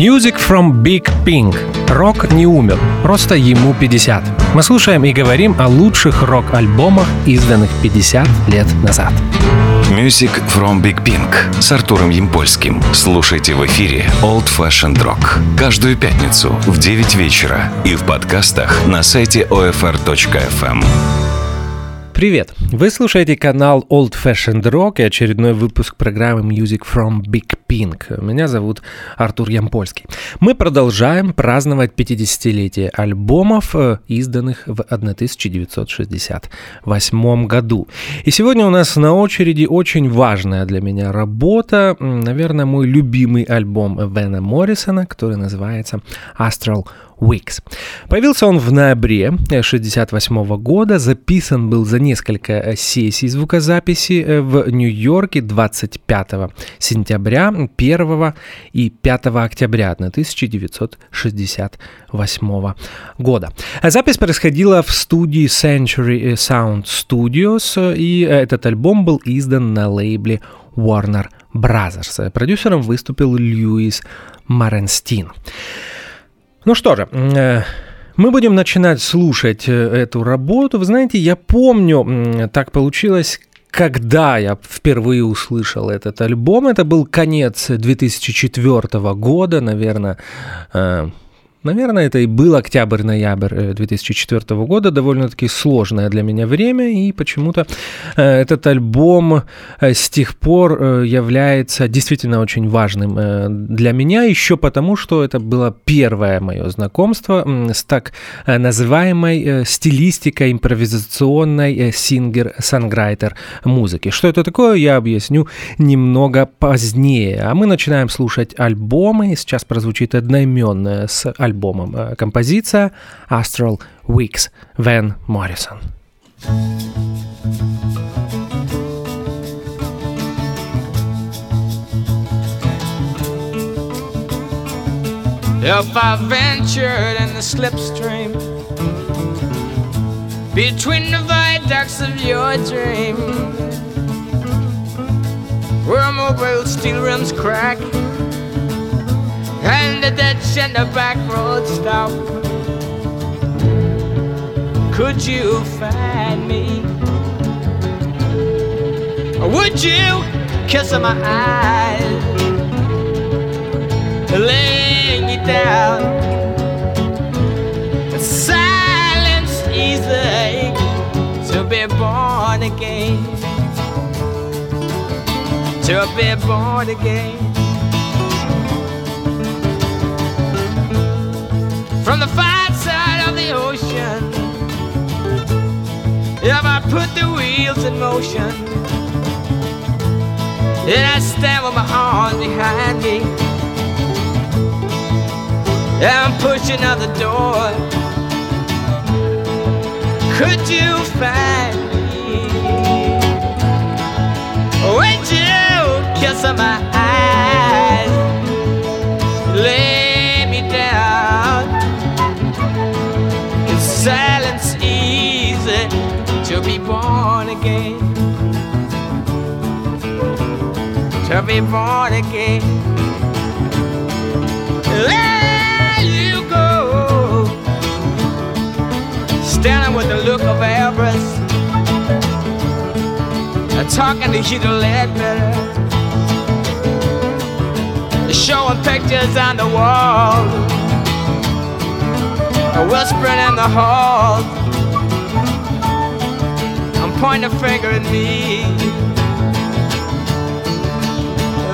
Music from Big Pink. Рок не умер, просто ему 50. Мы слушаем и говорим о лучших рок-альбомах, изданных 50 лет назад. Music from Big Pink с Артуром Ямпольским. Слушайте в эфире Old Fashioned Rock каждую пятницу в 9 вечера и в подкастах на сайте OFR.FM. Привет! Вы слушаете канал Old Fashioned Rock и очередной выпуск программы Music from Big Pink. Меня зовут Артур Ямпольский. Мы продолжаем праздновать 50-летие альбомов, э, изданных в 1968 году. И сегодня у нас на очереди очень важная для меня работа, наверное, мой любимый альбом Вена Моррисона, который называется Astral Weeks. Появился он в ноябре 1968 года, записан был за несколько э, сессий звукозаписи э, в Нью-Йорке 25 сентября, 1 и 5 октября 1968 года. Запись происходила в студии Century Sound Studios, и этот альбом был издан на лейбле Warner Brothers. Продюсером выступил Льюис Маренстин. Ну что же, э, мы будем начинать слушать э, эту работу. Вы знаете, я помню, так получилось, когда я впервые услышал этот альбом. Это был конец 2004 года, наверное, э, Наверное, это и был октябрь-ноябрь 2004 э, года, довольно-таки сложное для меня время, и почему-то э, этот альбом э, с тех пор является действительно очень важным для меня, еще потому, что это было первое мое знакомство с так называемой стилистикой импровизационной сингер-санграйтер музыки. Что это такое, я объясню немного позднее. А мы начинаем слушать альбомы, сейчас прозвучит одноименная с альбомом альбомом. Э, композиция Astral Weeks Вен Моррисон. If I ventured in the slipstream between the viaducts of your dream, where mobile steel rims crack and the ditch and the back road stop. Could you find me? Or would you kiss my eyes, laying you down? Silence easy to be born again, to be born again. From the far side of the ocean. If I put the wheels in motion, and I stand with my arms behind me, I'm pushing out the door. Could you find me? Would you kiss my eyes? Lay to be born again. To be born again. There you go, standing with the look of avarice, talking to you to let better, showing pictures on the wall whispering in the hall. I'm a finger at me.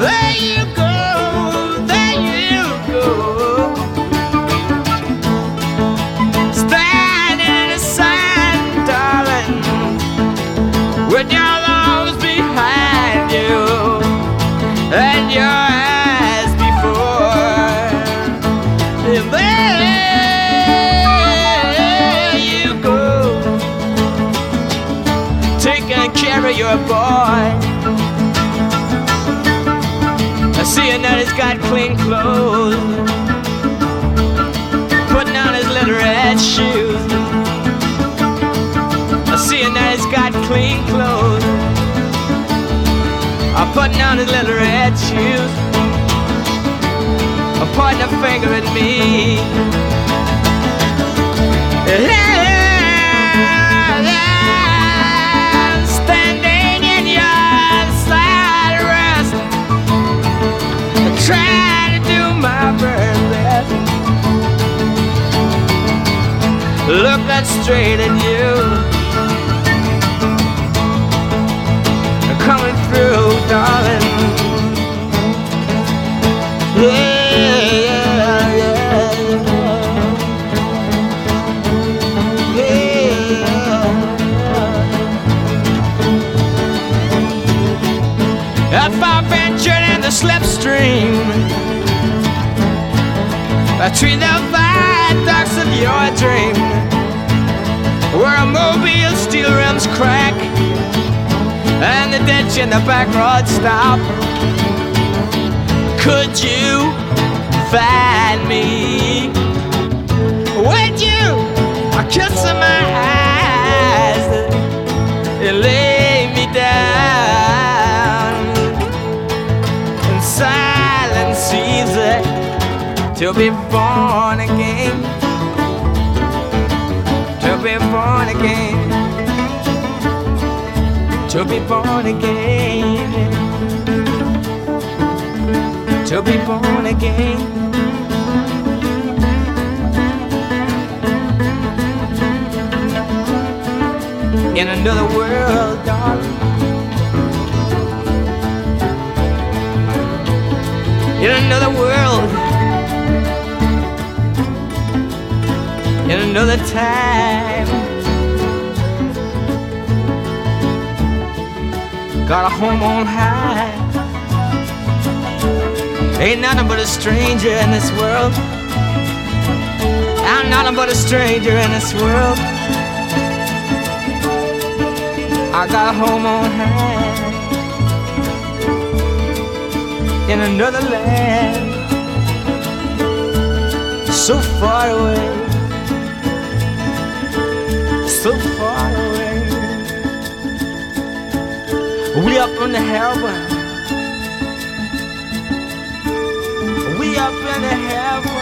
There you go, there you go. Standing in the sun, darling, with your arms behind you and your your boy. I see him that he's got clean clothes, putting on his little red shoes. I see him that he's got clean clothes, I'm putting on his little red shoes. I'm pointing a finger at me. Standing trying to do my best. Looking straight at you, coming through, darling. Yeah, the slipstream between the viaducts of your dream, where a mobile steel rims crack and the ditch in the back road stop, could you find me? Would you kiss my eyes to be born again. To be born again. To be born again. To be born again. In another world, darling. In another world, in another time. Got a home on high. Ain't nothing but a stranger in this world. I'm nothing but a stranger in this world. I got a home on high in another land, so far away, so far away. We up in the heaven, we up in the heaven.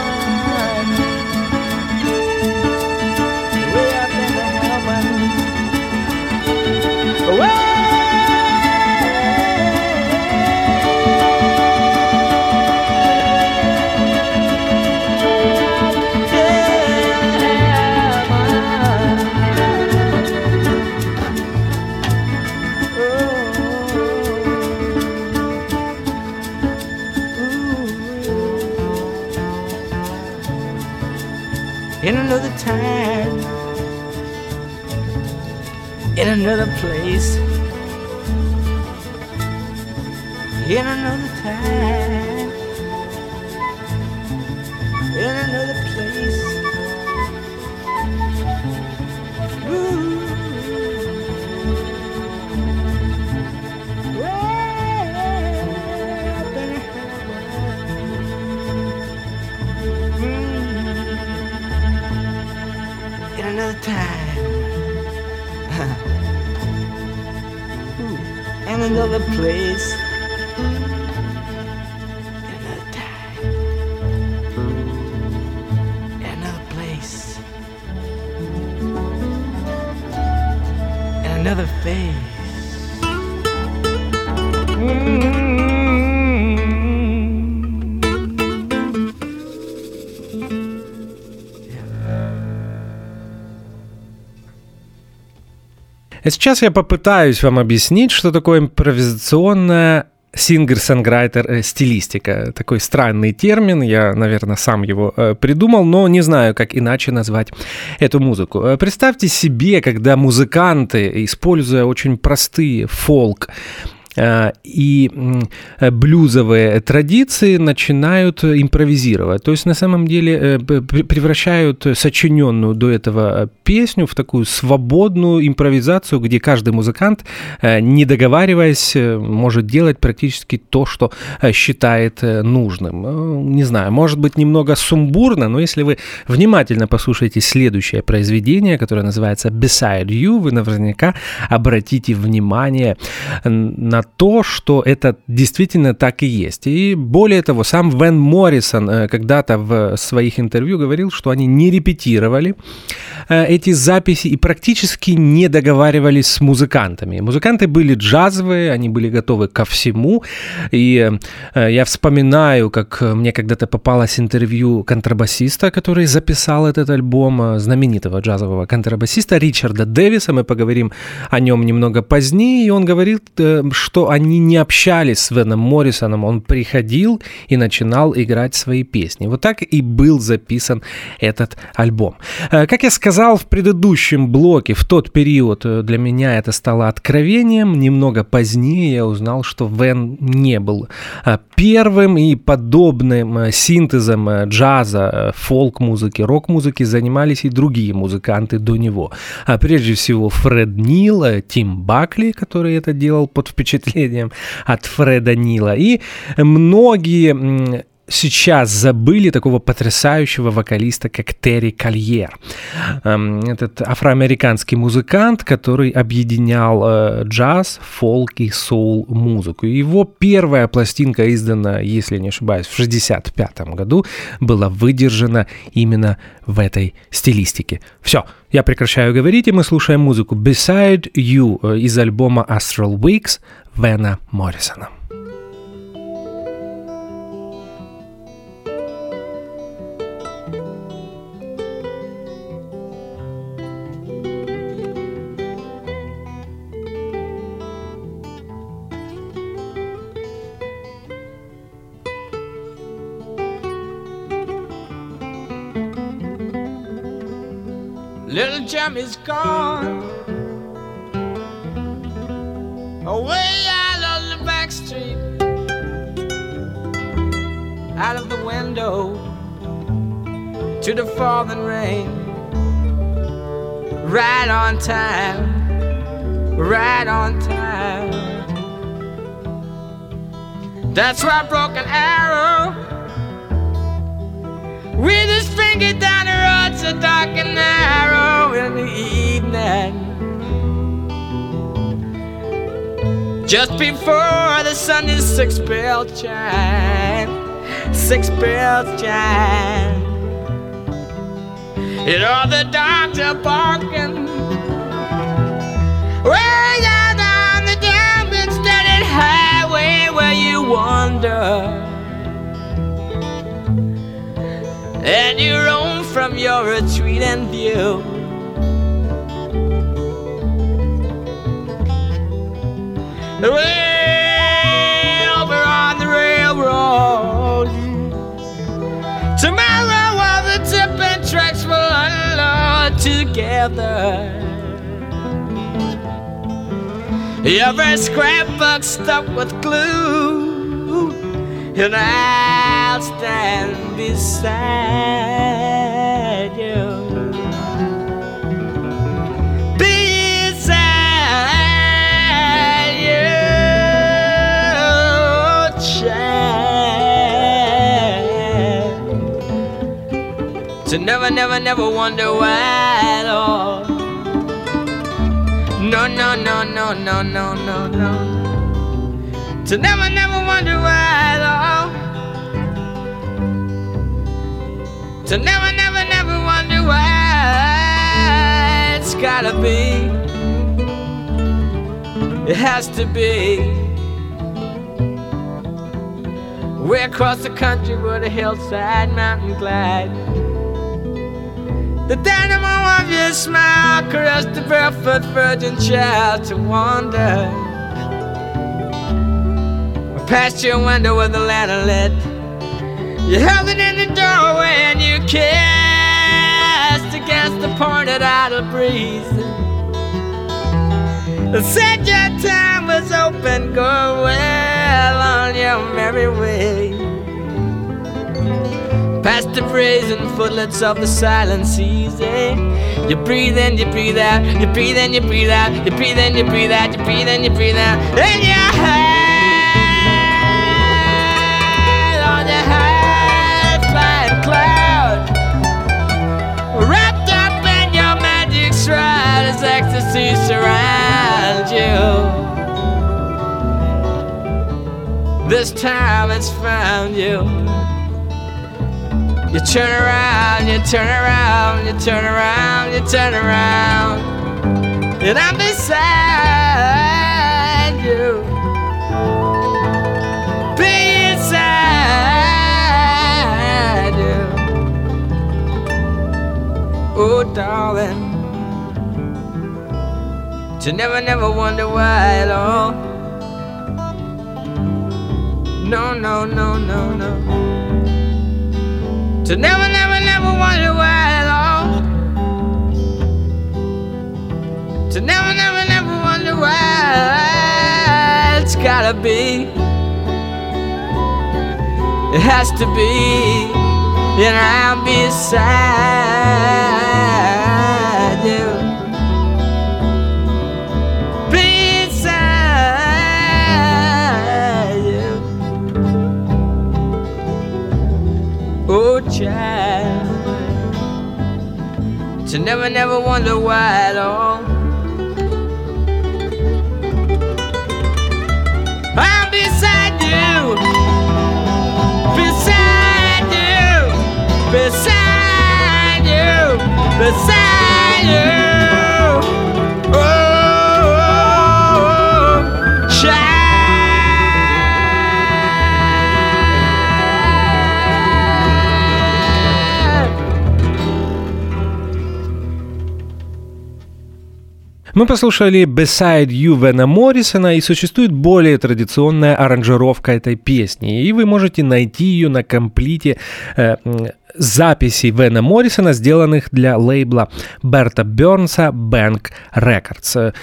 Сейчас я попытаюсь вам объяснить, что такое импровизационная сингер-санграйтер э, стилистика. Такой странный термин, я, наверное, сам его э, придумал, но не знаю, как иначе назвать эту музыку. Э, представьте себе, когда музыканты, используя очень простые фолк, и блюзовые традиции начинают импровизировать. То есть на самом деле превращают сочиненную до этого песню в такую свободную импровизацию, где каждый музыкант, не договариваясь, может делать практически то, что считает нужным. Не знаю, может быть немного сумбурно, но если вы внимательно послушаете следующее произведение, которое называется Beside You, вы наверняка обратите внимание на то, что это действительно так и есть. И более того, сам Вен Моррисон э, когда-то в своих интервью говорил, что они не репетировали э, эти записи и практически не договаривались с музыкантами. Музыканты были джазовые, они были готовы ко всему. И э, я вспоминаю, как мне когда-то попалось интервью контрабасиста, который записал этот альбом, знаменитого джазового контрабасиста Ричарда Дэвиса. Мы поговорим о нем немного позднее. И он говорит, что они не общались с Веном Моррисоном. Он приходил и начинал играть свои песни. Вот так и был записан этот альбом. Э, как я сказал в предыдущем блоке, в тот период э, для меня это стало откровением. Немного позднее я узнал, что Вен не был э, первым и подобным синтезом джаза, фолк-музыки, рок-музыки занимались и другие музыканты до него. А прежде всего Фред Нил, Тим Бакли, который это делал под впечатлением от Фреда Нила. И многие сейчас забыли такого потрясающего вокалиста, как Терри Кольер. Эм, этот афроамериканский музыкант, который объединял э, джаз, фолк и соул музыку. Его первая пластинка издана, если не ошибаюсь, в 1965 году, была выдержана именно в этой стилистике. Все, я прекращаю говорить, и мы слушаем музыку Beside You э, из альбома Astral Weeks Вена Моррисона. Jim is gone. Away out on the back street, out of the window. To the falling rain. Right on time, right on time. That's why I broke an arrow. With his finger down the road so dark and narrow in the evening. Just before the sun Sunday six bell chime, six bells chime. You know the doctor barking. Way down on the damn steady highway where you wander. and you roam from your retreat and view. Way over on the railroad. Tomorrow, while the tipping tracks will unload together. Every scrapbook stuck with glue, and I'll stand beside To never, never, never wonder why at all. No, no, no, no, no, no, no, no. To never, never wonder why at all. To never, never, never wonder why it's gotta be. It has to be. Way across the country where the hillside mountain glide. The dynamo of your smile caressed the barefoot virgin child to wander. Past your window with the lantern lit. You held it in the doorway and you kissed against the pointed idle breeze. Said your time was open, go well on your merry way. Past the brazen footlets of the silent seas, eh? You breathe in, you breathe out, you breathe in, you breathe out, you breathe in, you breathe out, you breathe in, you breathe out, and you hide on your high flying cloud, wrapped up in your magic shroud as ecstasy surrounds you. This time it's found you. You turn around, you turn around, you turn around, you turn around, and I'm beside you. Beside you. Oh, darling. To never, never wonder why at all. No, no, no, no, no. To never, never, never wonder why all. To never, never, never wonder why it's gotta be. It has to be, and I'll be beside never, never wonder why at all. I'm beside you. Beside you. Beside you. Beside you. Мы послушали Beside You Вена Моррисона, и существует более традиционная аранжировка этой песни, и вы можете найти ее на комплите э, записей Вена Моррисона, сделанных для лейбла Берта Бернса Bank Records.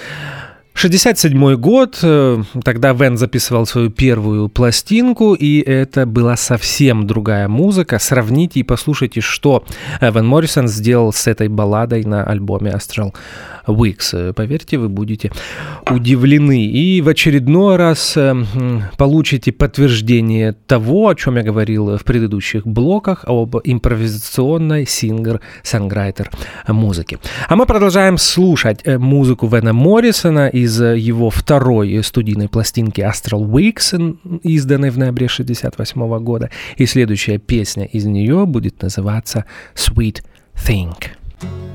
67 год, э, тогда Вен записывал свою первую пластинку, и это была совсем другая музыка. Сравните и послушайте, что э, Вен Моррисон сделал с этой балладой на альбоме Astral Weeks. Э, Поверьте, вы будете удивлены. И в очередной раз получите подтверждение того, о чем я говорил в предыдущих блоках, об импровизационной сингер-санграйтер музыке. А мы продолжаем слушать музыку Вена Моррисона из э, его второй студийной пластинки Astral Weeks, изданной в ноябре 68 года. И следующая песня из нее будет называться Sweet Thing. And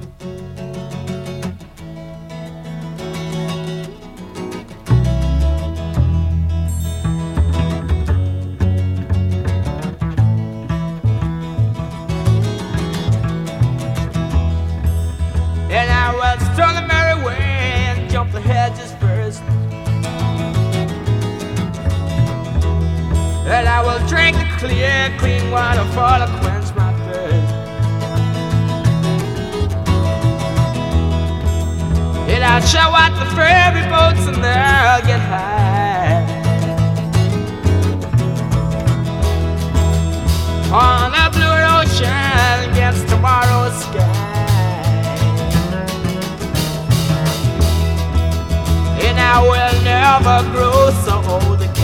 And I will drink the clear, clean water for to quench my thirst. And I'll show out the ferry boats and they'll get high. On a blue ocean against tomorrow's sky. and I will never grow so old again.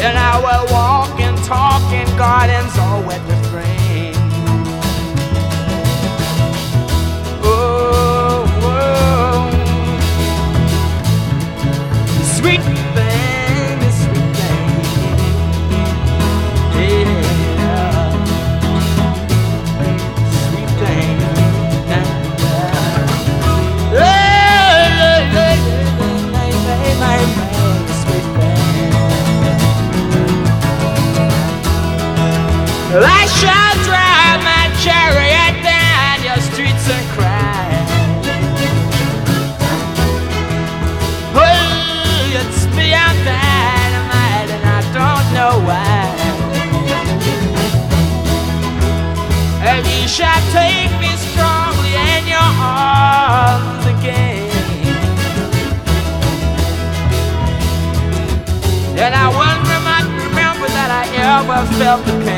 And I will walk and talk in gardens all wet with rain. Oh, oh. sweet shall drive my chariot down your streets and cry. Oh, it's beyond dynamite, and I don't know why. And you shall take me strongly in your arms again. And I will not remember that I ever felt the pain.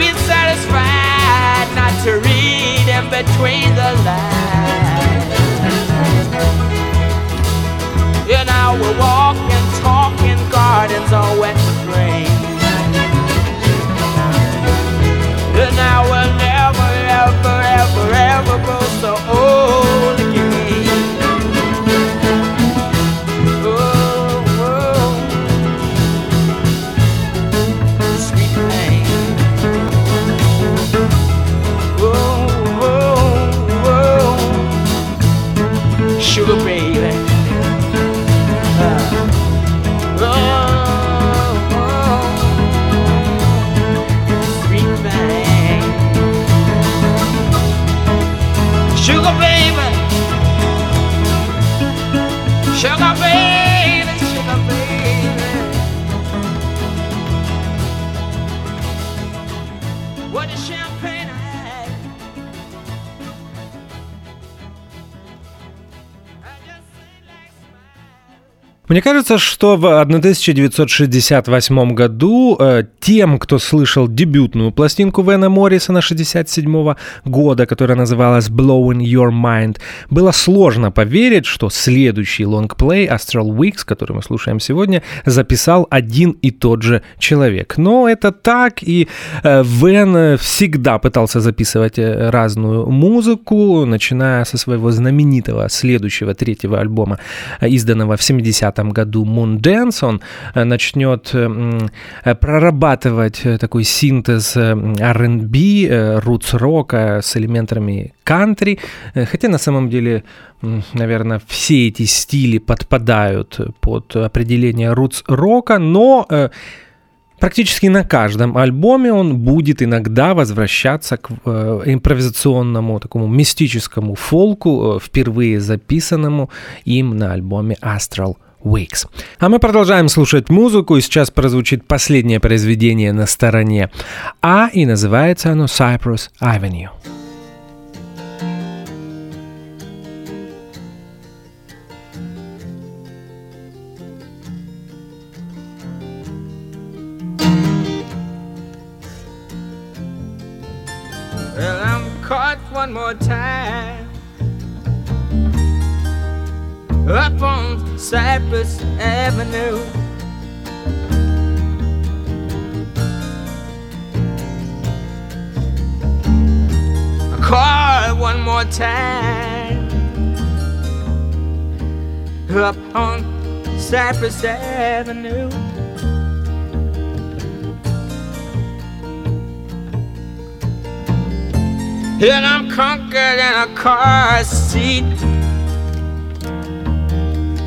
And be satisfied not to read in between the lines. Мне кажется, что в 1968 году э, тем, кто слышал дебютную пластинку Вена Моррисона 67 года, которая называлась Blowing Your Mind, было сложно поверить, что следующий лонгплей Astral Weeks, который мы слушаем сегодня, записал один и тот же человек. Но это так, и э, Вен всегда пытался записывать э, разную музыку, начиная со своего знаменитого следующего третьего альбома, э, изданного в 70 году Moon Dance, он э, начнет прорабатывать э, такой синтез э, R&B, э, рутс-рока с элементами кантри, хотя на самом деле, наверное, все эти стили подпадают под определение рутс-рока, но э, Практически на каждом альбоме он будет иногда возвращаться к э, импровизационному такому мистическому фолку, э, впервые записанному им на альбоме Astral Weeks. А мы продолжаем слушать музыку, и сейчас прозвучит последнее произведение на стороне А, и называется оно Cypress Avenue. Well, I'm caught one more time up on Cypress Avenue. I'm caught one more time up on Cypress Avenue. And I'm conquered in a car seat.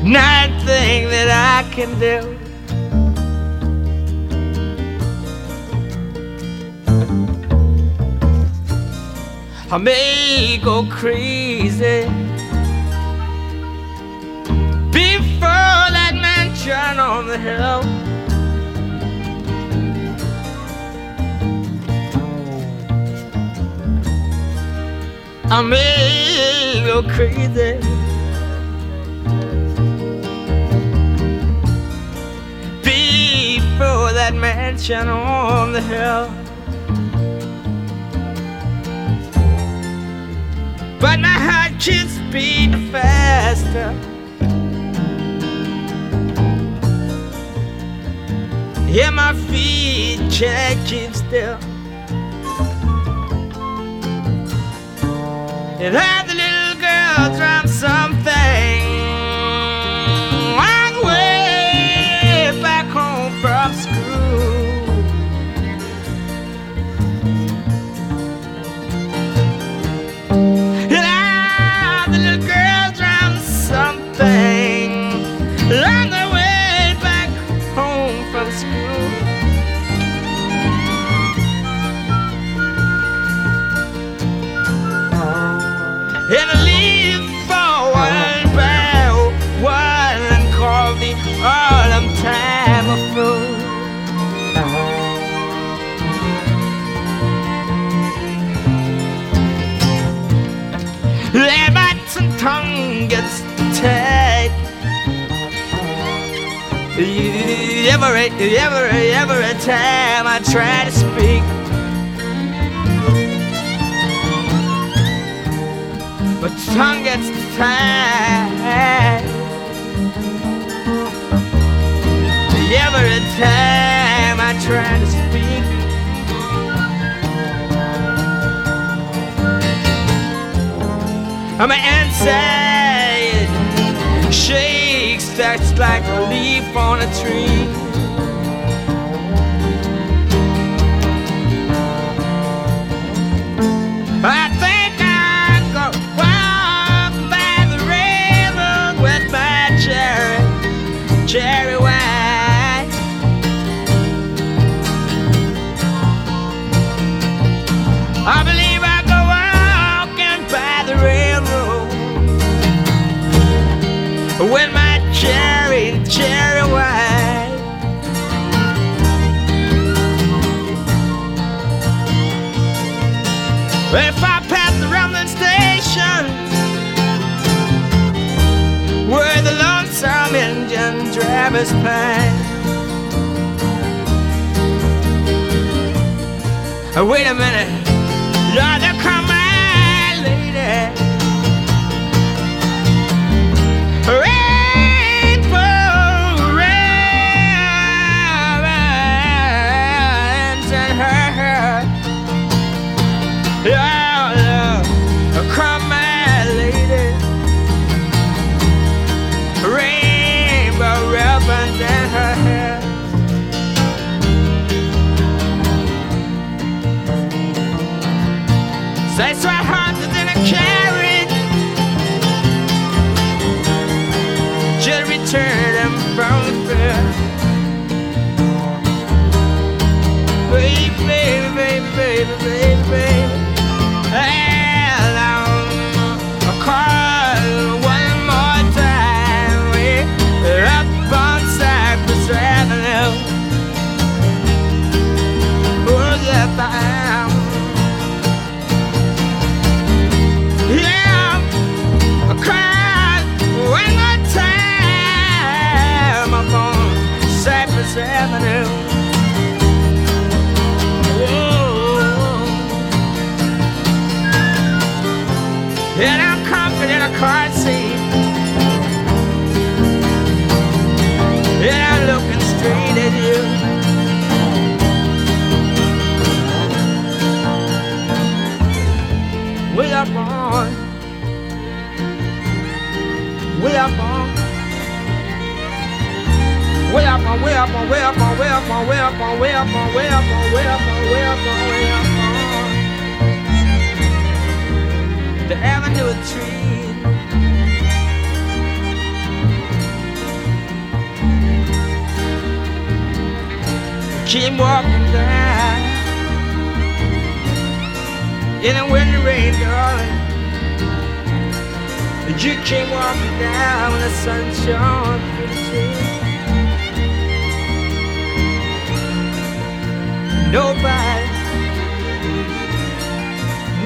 Nothing that I can do. I may go crazy before that mansion on the hill. I may go crazy. Before that mansion on the hill. But my heart keeps beating faster. Yeah, my feet can't keep still. And had the little girl drown something Every, every, every time I try to speak, my tongue gets tied. Every time I try to speak. My inside shakes just like a leaf on a tree. Oh, wait a minute. Up on, way up on, way up on, way up on, way up on, way up on. The avenue of trees. Keep walking down. In the winter rain, darling. You came walking down when the sun shone through the trees. Nobody.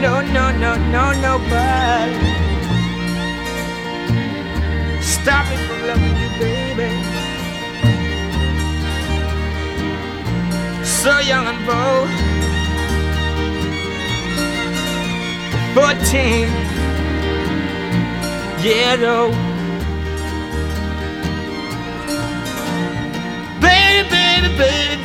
No, no, no, no, nobody. Stop me from loving you, baby. So young and bold. 14 years old. Baby, baby, baby,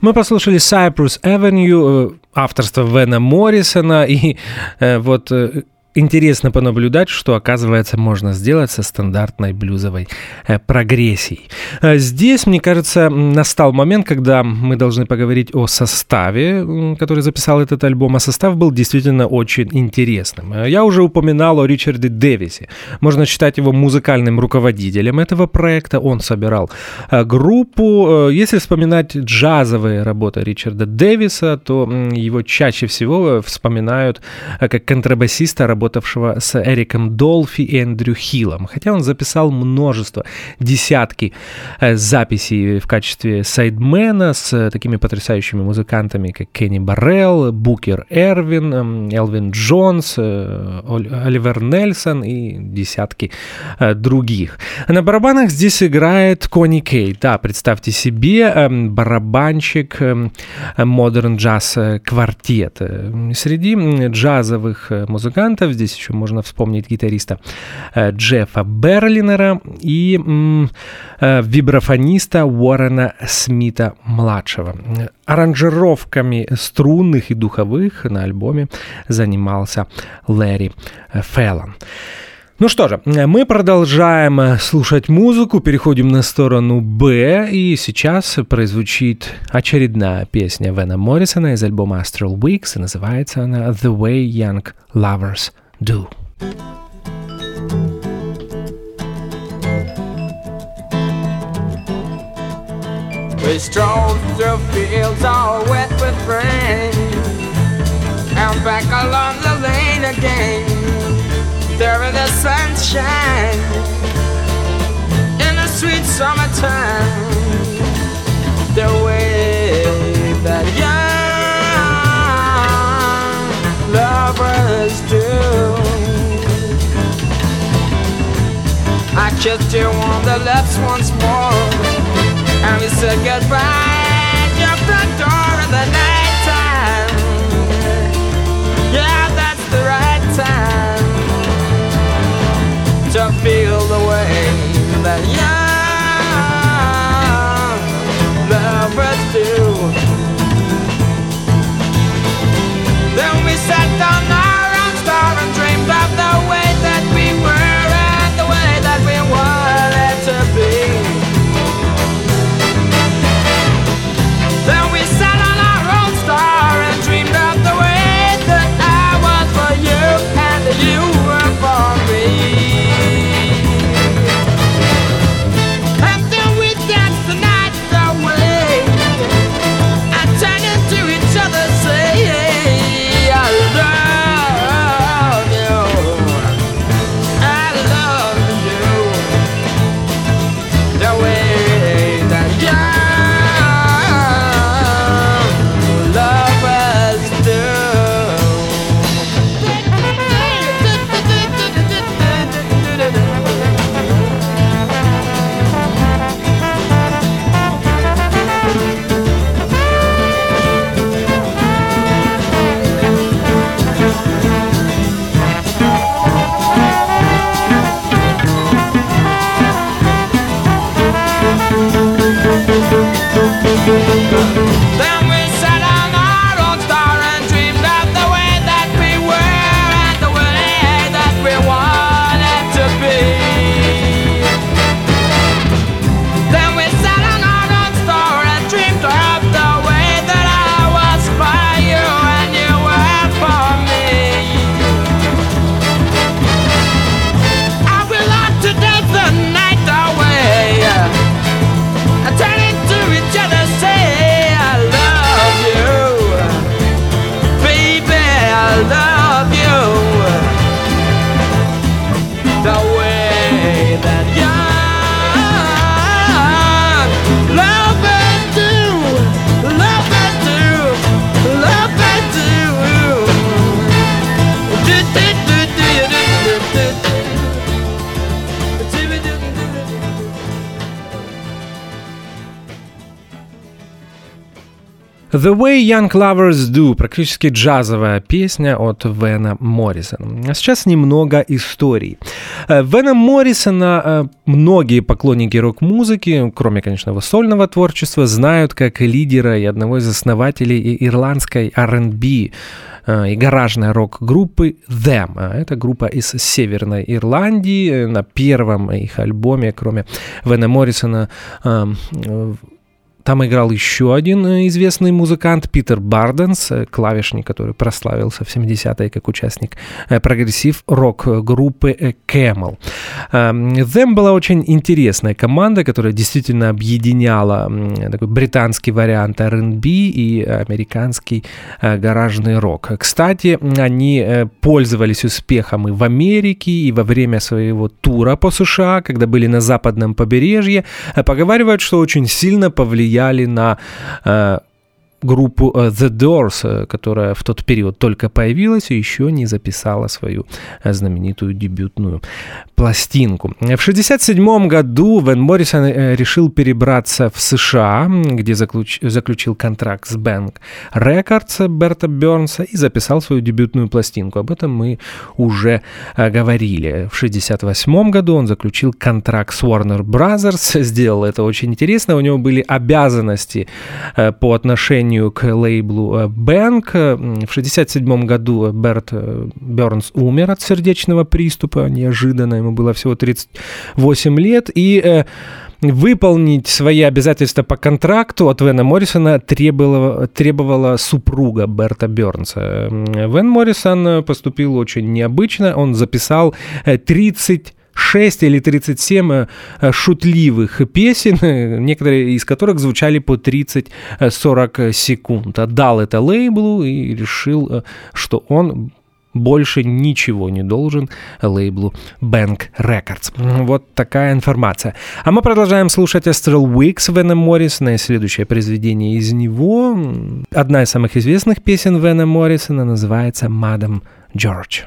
Мы послушали Cypress Avenue, э, авторство Вена Моррисона, и э, вот э, интересно понаблюдать, что, оказывается, можно сделать со стандартной блюзовой э, прогрессией. Э, Здесь, мне кажется, настал момент, когда мы должны поговорить о составе, который записал этот альбом, а состав был действительно очень интересным. Э, Я уже упоминал о Ричарде Дэвисе. Можно считать его музыкальным руководителем этого проекта. Он собирал группу. Если вспоминать джазовые работы Ричарда Дэвиса, то его чаще всего вспоминают как контрабасиста, работавшего с Эриком Долфи и Эндрю Хиллом. Хотя он записал множество, десятки э, записей в качестве сайдмена с такими потрясающими музыкантами, как Кенни Баррелл, Букер Эрвин, эм, Элвин Джонс, э, Оливер Нельсон и десятки э, других. На барабанах здесь играет Кони Кей. Да, представьте себе, эм, барабанщик Modern Jazz квартет. Среди джазовых музыкантов здесь еще можно вспомнить гитариста Джеффа Берлинера и вибрафониста Уоррена Смита-младшего. Аранжировками струнных и духовых на альбоме занимался Лэри Феллон. Ну что же, мы продолжаем слушать музыку, переходим на сторону Б, и сейчас прозвучит очередная песня Вена Моррисона из альбома Astral Weeks, и называется она The Way Young Lovers Do. We strolled through fields all wet with rain. And back along the lane again. There in the sunshine. In the sweet summertime. The way that young lovers do I kissed you on the lips once more. And we said goodbye your front door in the night The Way Young Lovers Do, практически джазовая песня от Вена Моррисона. А сейчас немного историй. Э, Вена Моррисона э, многие поклонники рок-музыки, кроме, конечно, его сольного творчества, знают как лидера и одного из основателей ирландской R&B э, и гаражной рок-группы Them. А это группа из Северной Ирландии. На первом их альбоме, кроме Вена Моррисона, там играл еще один э, известный музыкант Питер Барденс, э, клавишник, который прославился в 70-е как участник э, прогрессив-рок группы Camel. Эм, Them была очень интересная команда, которая действительно объединяла такой британский вариант R&B и американский гаражный рок. Кстати, они пользовались успехом и в Америке, и во время своего тура по США, когда были на западном побережье. Поговаривают, что очень сильно повлияли повлияли на э, группу э, The Doors, э, которая в тот период только появилась и еще не записала свою э, знаменитую дебютную пластинку. В 1967 году Вен Моррисон решил перебраться в США, где заключ... заключил контракт с Bank Records Берта Бернса и записал свою дебютную пластинку. Об этом мы уже говорили. В 1968 году он заключил контракт с Warner Brothers, сделал это очень интересно. У него были обязанности по отношению отношению к лейблу. Э, в 1967 году Берт э, Бернс умер от сердечного приступа, неожиданно, ему было всего 38 лет, и э, выполнить свои обязательства по контракту от Вена Моррисона требовала, требовала супруга Берта Бернса. Вен Моррисон поступил очень необычно, он записал 30 6 или 37 э, шутливых песен, некоторые из которых звучали по 30-40 секунд. Отдал это лейблу и решил, э, что он больше ничего не должен лейблу Bank Records. Вот такая информация. А мы продолжаем слушать Astral Weeks Вена Моррисона. И следующее произведение из него, одна из самых известных песен Вена Моррисона, называется «Мадам Джордж».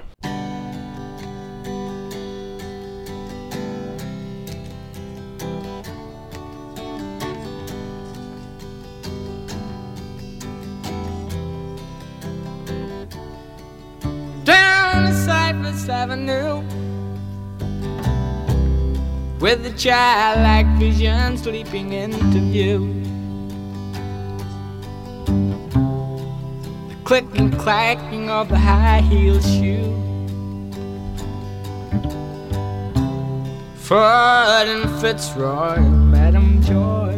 Avenue with a childlike vision sleeping into view. The clicking, clacking of the high heel shoe. Ford and Fitzroy, Madam George.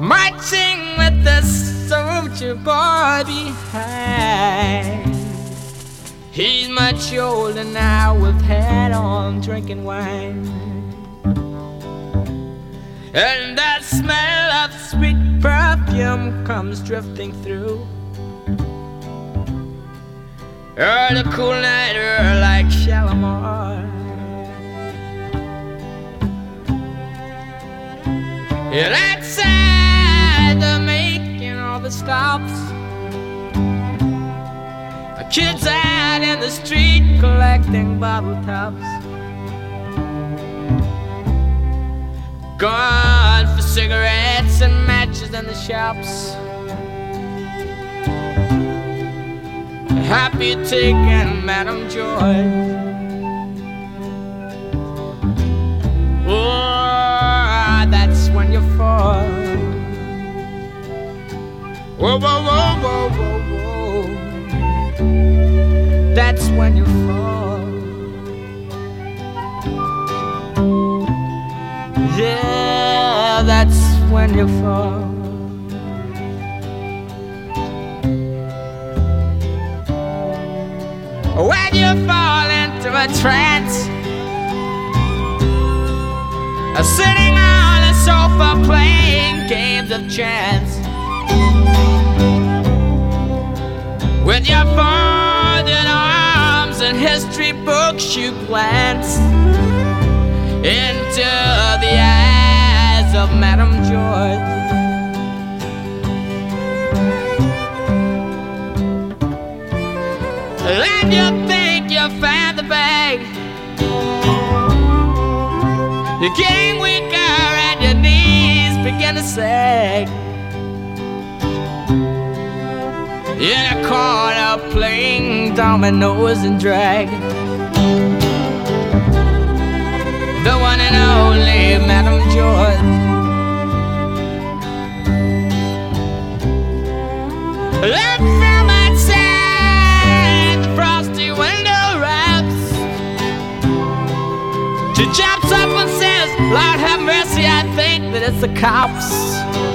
Marching with the soldier boy behind. He's much older now with hat on, drinking wine. And that smell of sweet perfume comes drifting through. Oh, the cool night air like Shalimar. Yeah, outside the never stops. Kids out in the street collecting bottle tops. Gone for cigarettes and matches in the shops. Happy taking Madam Joy. Whoa, whoa, whoa, whoa, whoa, whoa. That's when you fall. Yeah, that's when you fall. When you fall into a trance, sitting on a sofa playing games of chance. With your folded arms and history books, you glance into the eyes of Madame George. And you think you found the bag. You're weaker and your knees begin to sag. in a corner playing dominoes and drag. The one and only Madame George. Look from outside the frosty window wraps. She jumps up and says, Lord have mercy, I think that it's the cops.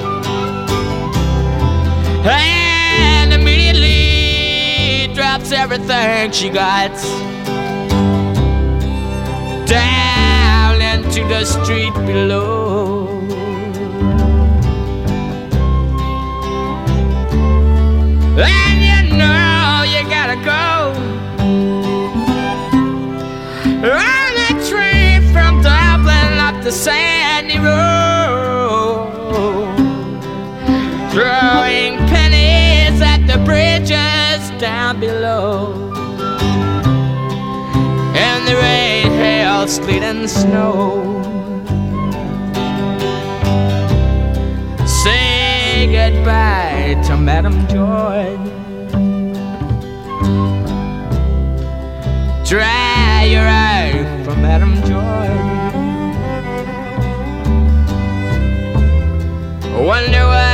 that's everything she got. Down into the street below. And you know you gotta go. On a train from Dublin up to sandy road. Throwing pennies at the bridge down below. And the rain, hail, sleet, and snow. Say goodbye to Madam Joy. Dry your eyes, from Madam Joy. Wonder why.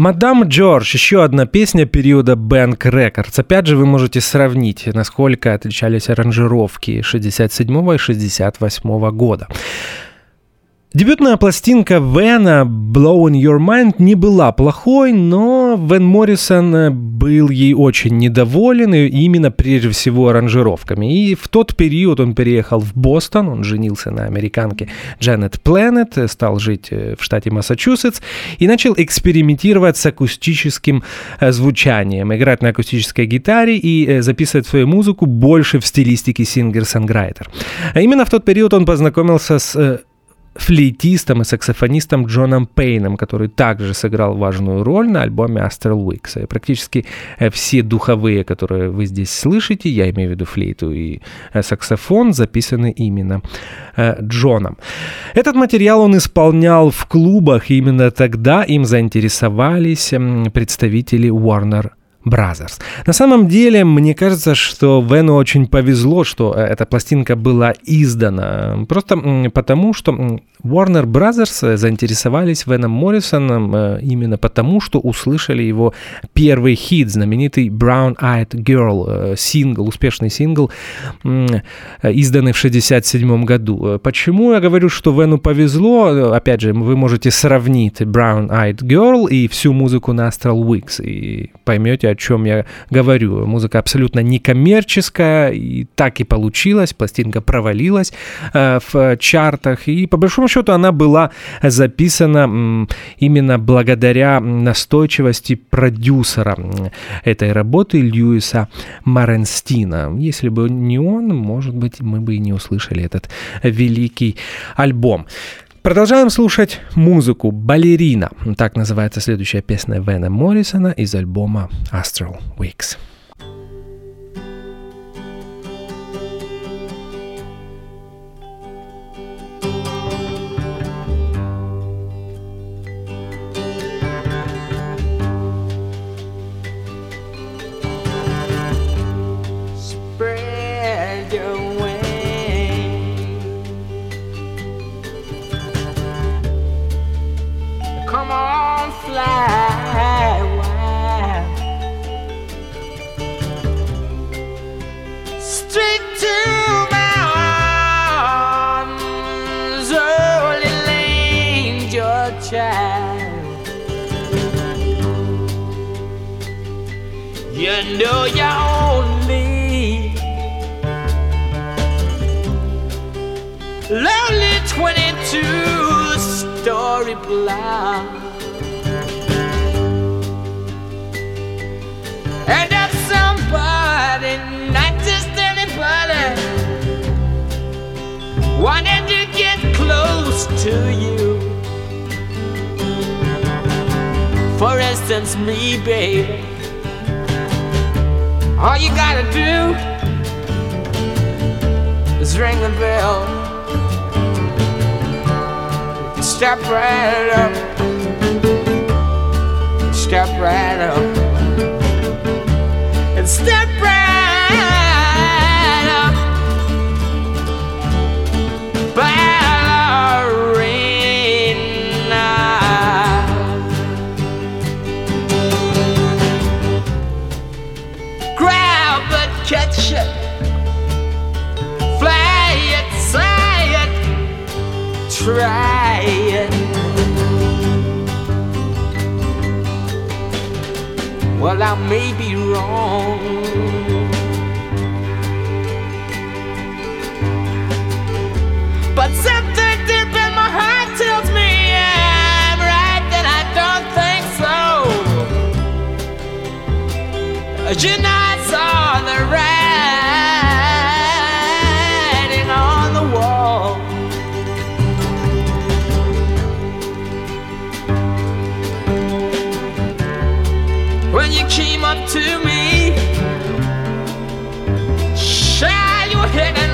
Мадам Джордж, еще одна песня периода Bank Records. Опять же, вы можете сравнить, насколько отличались аранжировки 67 и 68 года. Дебютная пластинка Вена «Blowing Your Mind» не была плохой, но Вен Моррисон э, был ей очень недоволен, и именно прежде всего аранжировками. И в тот период он переехал в Бостон, он женился на американке Джанет Планет, э, стал жить э, в штате Массачусетс и начал экспериментировать с акустическим звучанием, играть на акустической гитаре и записывать свою музыку больше в стилистике сингер-санграйтер. Именно в тот период он познакомился с флейтистом и саксофонистом Джоном Пейном, который также сыграл важную роль на альбоме Astral Weeks. И практически э, все духовые, которые вы здесь слышите, я имею в виду флейту и э, саксофон, записаны именно э, Джоном. Этот материал он исполнял в клубах, и именно тогда им заинтересовались представители Warner Brothers. На самом деле, мне кажется, что Вену очень повезло, что э, эта пластинка была издана. Просто потому, что Warner Brothers э, заинтересовались Веном Моррисоном э, именно потому, что услышали его первый хит, знаменитый Brown Eyed Girl, сингл, успешный сингл, изданный в 1967 году. Почему я говорю, что Вену повезло? Опять же, вы можете сравнить Brown Eyed Girl и всю музыку на Astral Weeks и поймете, о чем я говорю. Музыка абсолютно некоммерческая, и так и получилось. Пластинка провалилась э, в чартах, и по большому счету она была записана именно благодаря настойчивости продюсера этой работы Льюиса Маренстина. Если бы не он, может быть, мы бы и не услышали этот великий альбом. Продолжаем слушать музыку «Балерина». Так называется следующая песня Вена Моррисона из альбома Astral Weeks. Know you're only lonely 22 story block. And if somebody, not just anybody, wanted to get close to you. For instance, me, baby. All you gotta do is ring the bell. Step right up. Step right up. And step You I saw the right. On the wall. When you came up to me. Shine your head and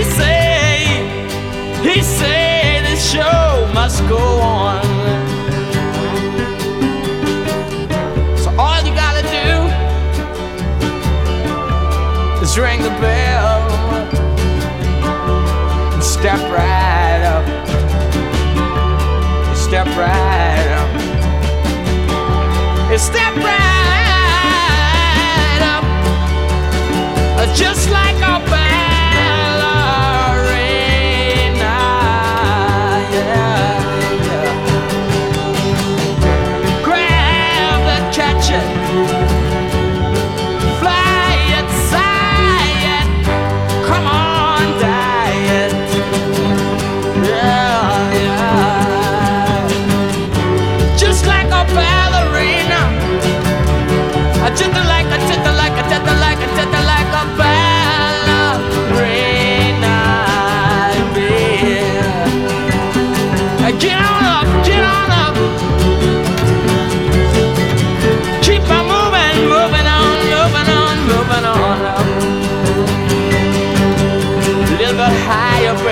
he say, he say this show must go on. So all you gotta do is ring the bell and step right up. Step right up. Step right.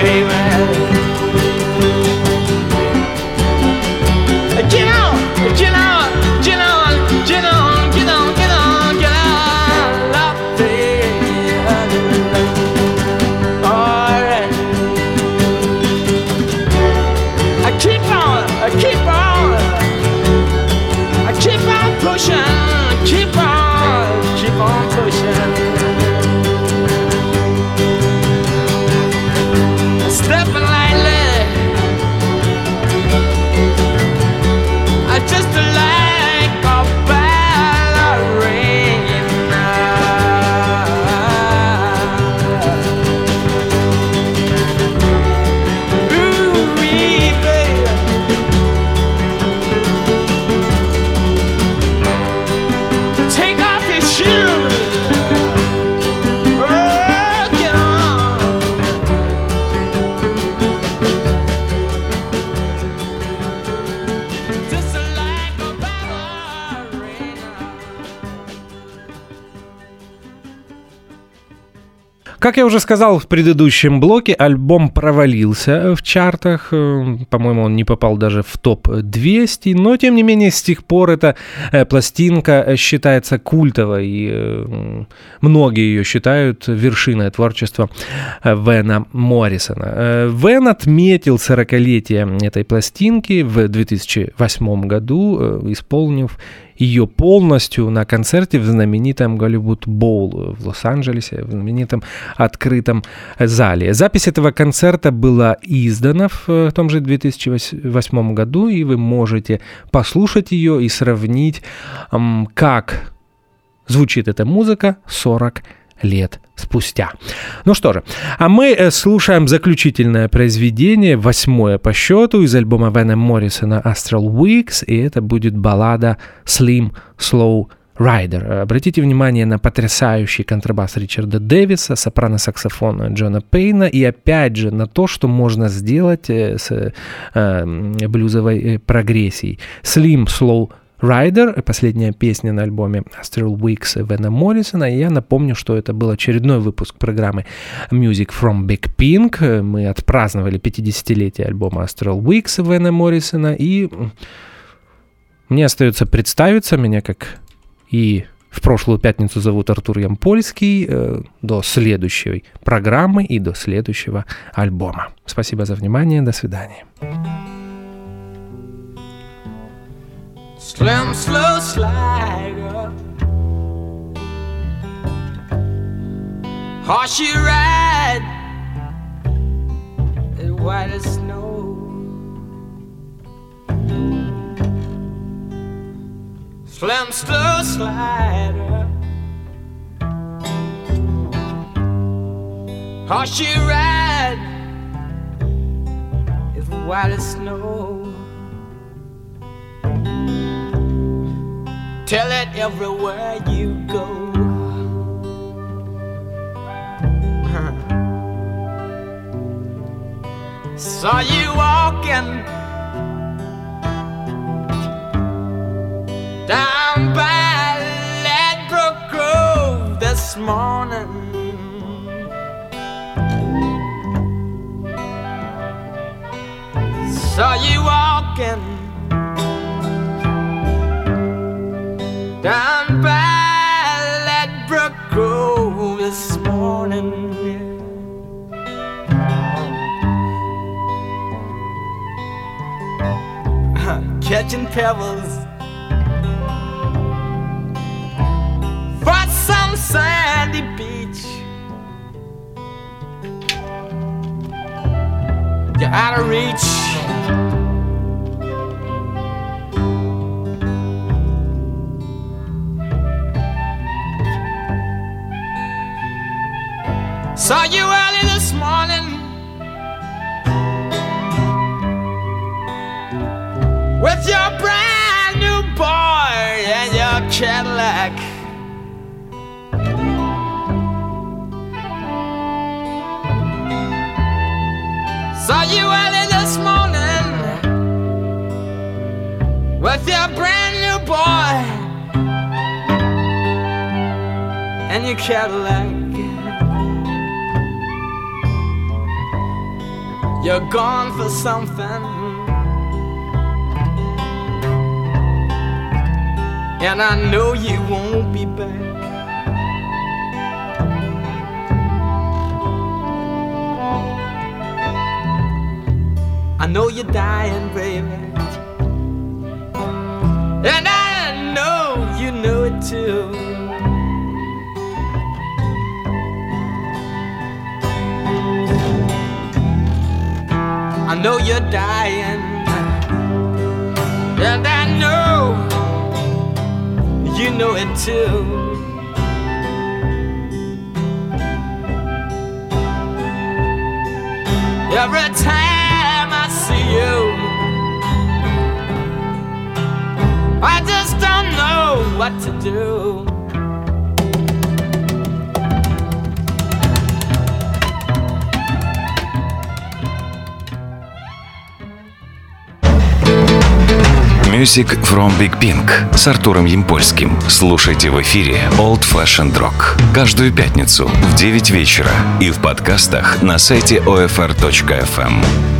Baby. Я уже сказал в предыдущем блоке, альбом провалился в чартах. Э, По-моему, он не попал даже в топ-200. Но, тем не менее, с тех пор эта э, пластинка э, считается культовой. И многие ее считают вершиной творчества Вена Моррисона. Вен отметил 40-летие этой пластинки в 2008 году, исполнив ее полностью на концерте в знаменитом Голливуд Боул в Лос-Анджелесе, в знаменитом открытом зале. Запись этого концерта была издана в э, том же 2008 году, и вы можете послушать ее и сравнить, как звучит эта музыка 40 лет спустя. Ну что же, а мы э, слушаем заключительное произведение, восьмое по счету, из альбома Вена Моррисона Astral Weeks, и это будет баллада Slim Slow Rider. Обратите внимание на потрясающий контрабас Ричарда Дэвиса, сопрано-саксофон Джона Пейна и опять же на то, что можно сделать э, с э, блюзовой э, прогрессией. Slim Slow Rider, последняя песня на альбоме Astral Weeks Вена Моррисона. И я напомню, что это был очередной выпуск программы Music from Big Pink. Мы отпраздновали 50-летие альбома Astral Weeks Вена Моррисона. И мне остается представиться, меня как и в прошлую пятницу зовут Артур Ямпольский. Э, до следующей программы и до следующего альбома. Спасибо за внимание. До свидания. Slim, slow slider. Horsey ride, white as snow. Slim, slow slider. Horsey ride, is white as snow. Tell it everywhere you go. Saw you walking down by Ladbroke Grove this morning. Saw you walking down by Ladbroke Grove this morning. Catching pebbles for some sandy beach. You're out of reach. Saw you early this morning with your brand new boy and your Cadillac. Saw you early this morning with your brand new boy and your Cadillac. You're gone for something. And I know you won't be back. I know you're dying, baby. And I know you know it too. I know you're dying, and I know you know it too. Every time I see you, I just don't know what to do. Music from Big Pink с Артуром Ямпольским. Слушайте в эфире Old Fashioned Rock каждую пятницу в 9 вечера и в подкастах на сайте OFR.FM.